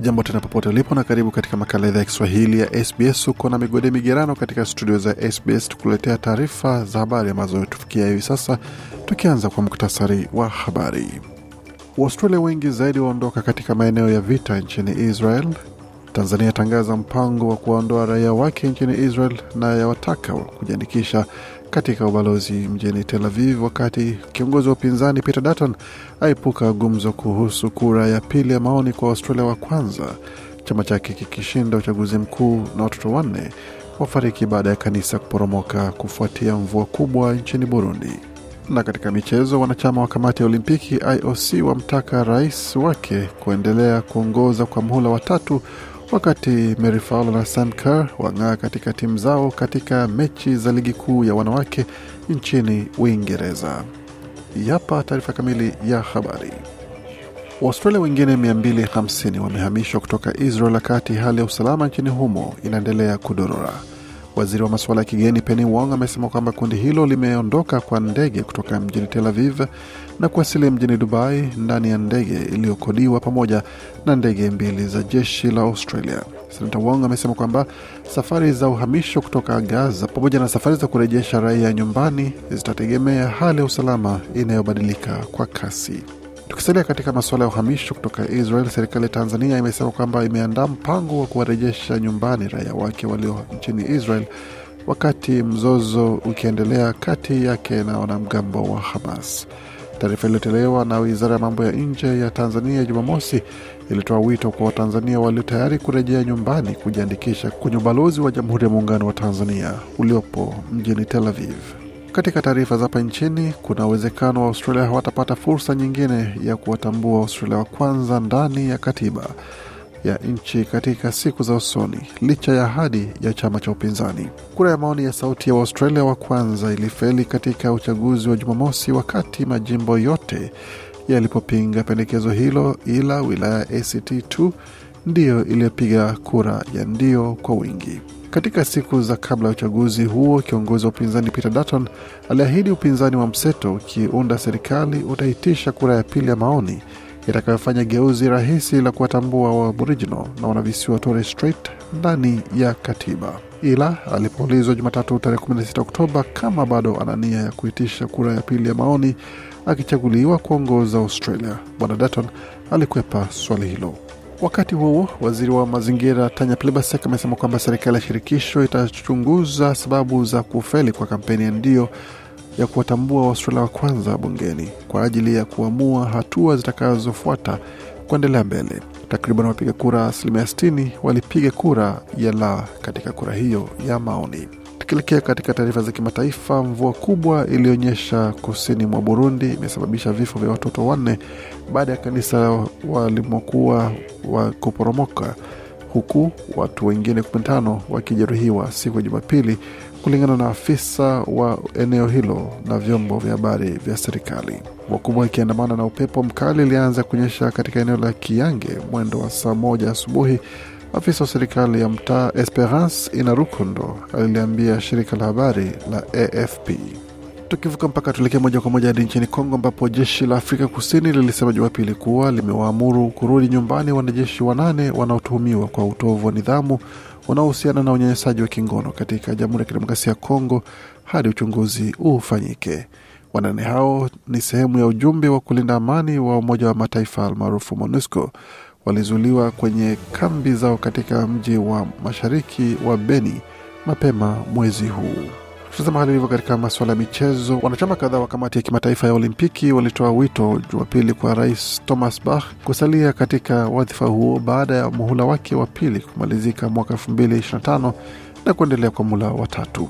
Jambo tena popote ulipo na karibu katika makala idhaa ya Kiswahili ya SBS. Uko na migode migerano katika studio za SBS tukuletea taarifa za habari ambazo tufikia hivi sasa, tukianza kwa muktasari wa habari. Waustralia wengi zaidi waondoka katika maeneo ya vita nchini Israel. Tanzania tangaza mpango wa kuwaondoa raia wake nchini Israel na yawataka kujiandikisha katika ubalozi mjini Tel Aviv, wakati kiongozi wa upinzani Peter Dutton aepuka gumzo kuhusu kura ya pili ya maoni kwa Australia wa kwanza, chama chake kikishinda uchaguzi mkuu, na watoto wanne wafariki baada ya kanisa kuporomoka kufuatia mvua kubwa nchini Burundi. Na katika michezo, wanachama wa kamati ya Olimpiki IOC wamtaka rais wake kuendelea kuongoza kwa muhula wa tatu wakati Mary Fowler na Sam Kerr wang'aa katika timu zao katika mechi za ligi kuu ya wanawake nchini Uingereza. Yapa taarifa kamili ya habari. Waustralia wengine 250 wamehamishwa kutoka Israel wakati hali ya usalama nchini humo inaendelea kudorora. Waziri wa masuala ya kigeni Penny Wong amesema kwamba kundi hilo limeondoka kwa ndege kutoka mjini Tel Aviv na kuwasili mjini Dubai ndani ya ndege iliyokodiwa pamoja na ndege mbili za jeshi la Australia. Senata Wong amesema kwamba safari za uhamisho kutoka Gaza pamoja na safari za kurejesha raia nyumbani zitategemea hali ya usalama inayobadilika kwa kasi. Tukisalia katika masuala ya uhamisho kutoka Israel, serikali ya Tanzania imesema kwamba imeandaa mpango wa kuwarejesha nyumbani raia wake walio nchini Israel wakati mzozo ukiendelea kati yake na wanamgambo wa Hamas. Taarifa iliyotolewa na wizara ya mambo ya nje ya Tanzania Jumamosi ilitoa wito kwa Watanzania walio tayari kurejea nyumbani kujiandikisha kwenye ubalozi wa Jamhuri ya Muungano wa Tanzania uliopo mjini Tel Aviv. Katika taarifa za hapa nchini, kuna uwezekano wa Australia hawatapata fursa nyingine ya kuwatambua Australia wa kwanza ndani ya katiba ya nchi katika siku za usoni licha ya ahadi ya chama cha upinzani. Kura ya maoni ya sauti ya Waustralia wa kwanza ilifeli katika uchaguzi wa Jumamosi wakati majimbo yote yalipopinga pendekezo hilo, ila wilaya ya ACT tu ndiyo iliyopiga kura ya ndio kwa wingi. Katika siku za kabla ya uchaguzi huo, kiongozi wa upinzani Peter Dutton aliahidi upinzani wa mseto ukiunda serikali utaitisha kura ya pili ya maoni itakayofanya geuzi rahisi la kuwatambua wa Aboriginal na wanavisiwa Torres Strait ndani ya katiba. Ila alipoulizwa Jumatatu tarehe 16 Oktoba kama bado ana nia ya kuitisha kura ya pili ya maoni akichaguliwa kuongoza Australia, Bwana Dutton alikwepa swali hilo. Wakati huo waziri wa mazingira Tanya Plibersek amesema kwamba serikali ya shirikisho itachunguza sababu za kufeli kwa kampeni ya ndio ya kuwatambua Waustralia wa kwanza bungeni kwa ajili ya kuamua hatua zitakazofuata kuendelea mbele. Takriban wapiga kura asilimia 60 walipiga kura ya la katika kura hiyo ya maoni. Tukielekea katika taarifa za kimataifa, mvua kubwa iliyonyesha kusini mwa Burundi imesababisha vifo vya watoto wanne baada ya kanisa walimokuwa wa kuporomoka huku watu wengine 15 wakijeruhiwa siku ya Jumapili, kulingana na afisa wa eneo hilo na vyombo vya habari vya serikali. Mvua kubwa ikiandamana na upepo mkali ilianza kunyesha katika eneo la Kiange mwendo wa saa moja asubuhi. Afisa wa serikali ya mtaa Esperance Inarukundo aliliambia shirika la habari la AFP. Tukivuka mpaka tuelekee moja kwa moja hadi nchini Kongo, ambapo jeshi la Afrika Kusini lilisema Jumapili kuwa limewaamuru kurudi nyumbani wanajeshi wanane wanaotuhumiwa kwa utovu wa nidhamu unaohusiana na unyanyasaji wa kingono katika Jamhuri ya Kidemokrasia ya Kongo hadi uchunguzi ufanyike. Wanane hao ni sehemu ya ujumbe wa kulinda amani wa Umoja wa Mataifa almaarufu MONUSCO walizuiliwa kwenye kambi zao katika mji wa mashariki wa Beni mapema mwezi huu. Tutazama hali ilivyo katika masuala ya michezo. Wanachama kadhaa wa kamati ya kimataifa ya Olimpiki walitoa wito Jumapili kwa Rais Thomas Bach kusalia katika wadhifa huo baada ya muhula wake wa pili kumalizika mwaka 2025 na kuendelea kwa muhula wa tatu,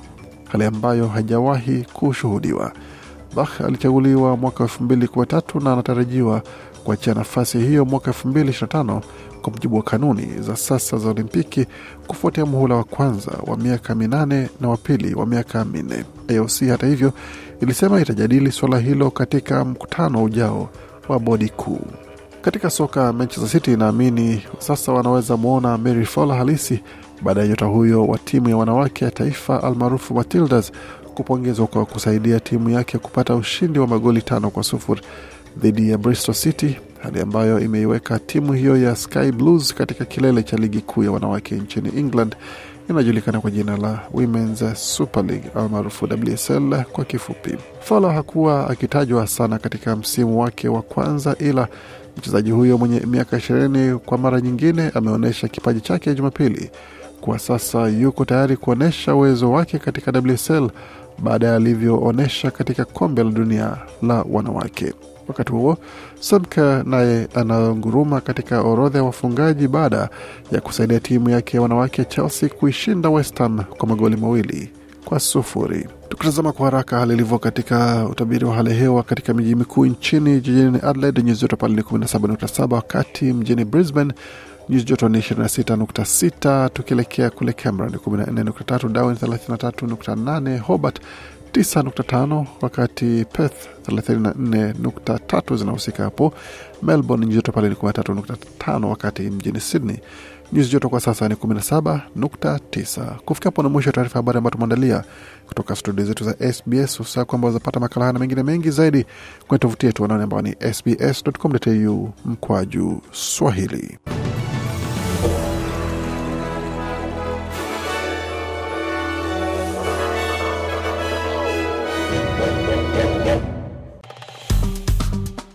hali ambayo haijawahi kushuhudiwa. Bach alichaguliwa mwaka 2013 na anatarajiwa kuachia nafasi hiyo mwaka 2025 kwa mujibu wa kanuni za sasa za Olimpiki kufuatia muhula wa kwanza wa miaka minane na wa pili wa miaka minne. AOC hata hivyo ilisema itajadili suala hilo katika mkutano ujao wa bodi kuu. Katika soka, Manchester City inaamini sasa wanaweza mwona Mary Fowler halisi baada ya nyota huyo wa timu ya wanawake ya taifa almaarufu Matildas kupongezwa kwa kusaidia timu yake kupata ushindi wa magoli tano kwa sufuri dhidi ya Bristol City, hali ambayo imeiweka timu hiyo ya Sky Blues katika kilele cha ligi kuu ya wanawake nchini England inajulikana kwa jina la Women's Super League almaarufu WSL kwa kifupi. Fowler hakuwa akitajwa sana katika msimu wake wa kwanza, ila mchezaji huyo mwenye miaka ishirini kwa mara nyingine ameonyesha kipaji chake Jumapili kwa sasa yuko tayari kuonyesha uwezo wake katika WSL baada ya alivyoonyesha katika kombe la dunia la wanawake. Wakati huo Samka naye ananguruma katika orodha ya wafungaji baada ya kusaidia timu yake ya wanawake Chelsea kuishinda West Ham kwa magoli mawili kwa sufuri. Tukitazama kwa haraka hali ilivyo katika utabiri wa hali hewa katika miji mikuu nchini, jijini Adelaide nyuzi joto pale ni 17.7, wakati mjini Brisbane nyuzi joto ni 26.6, tukielekea kule Canberra ni 14.3, Darwin 33.8, Hobart 9.5 wakati Perth 34.3 zinahusika hapo. Melbourne nyuzi joto pale ni 13.5 wakati mjini Sydney nyuzi joto kwa sasa ni 17.9. Kufikia hapo na mwisho wa taarifa habari ambayo tumeandalia kutoka studio zetu za SBS. Usaa kwamba wazapata makala haya na mengine mengi zaidi kwenye tovuti yetu wanaone ambao ni sbs.com.au mkwaju Swahili.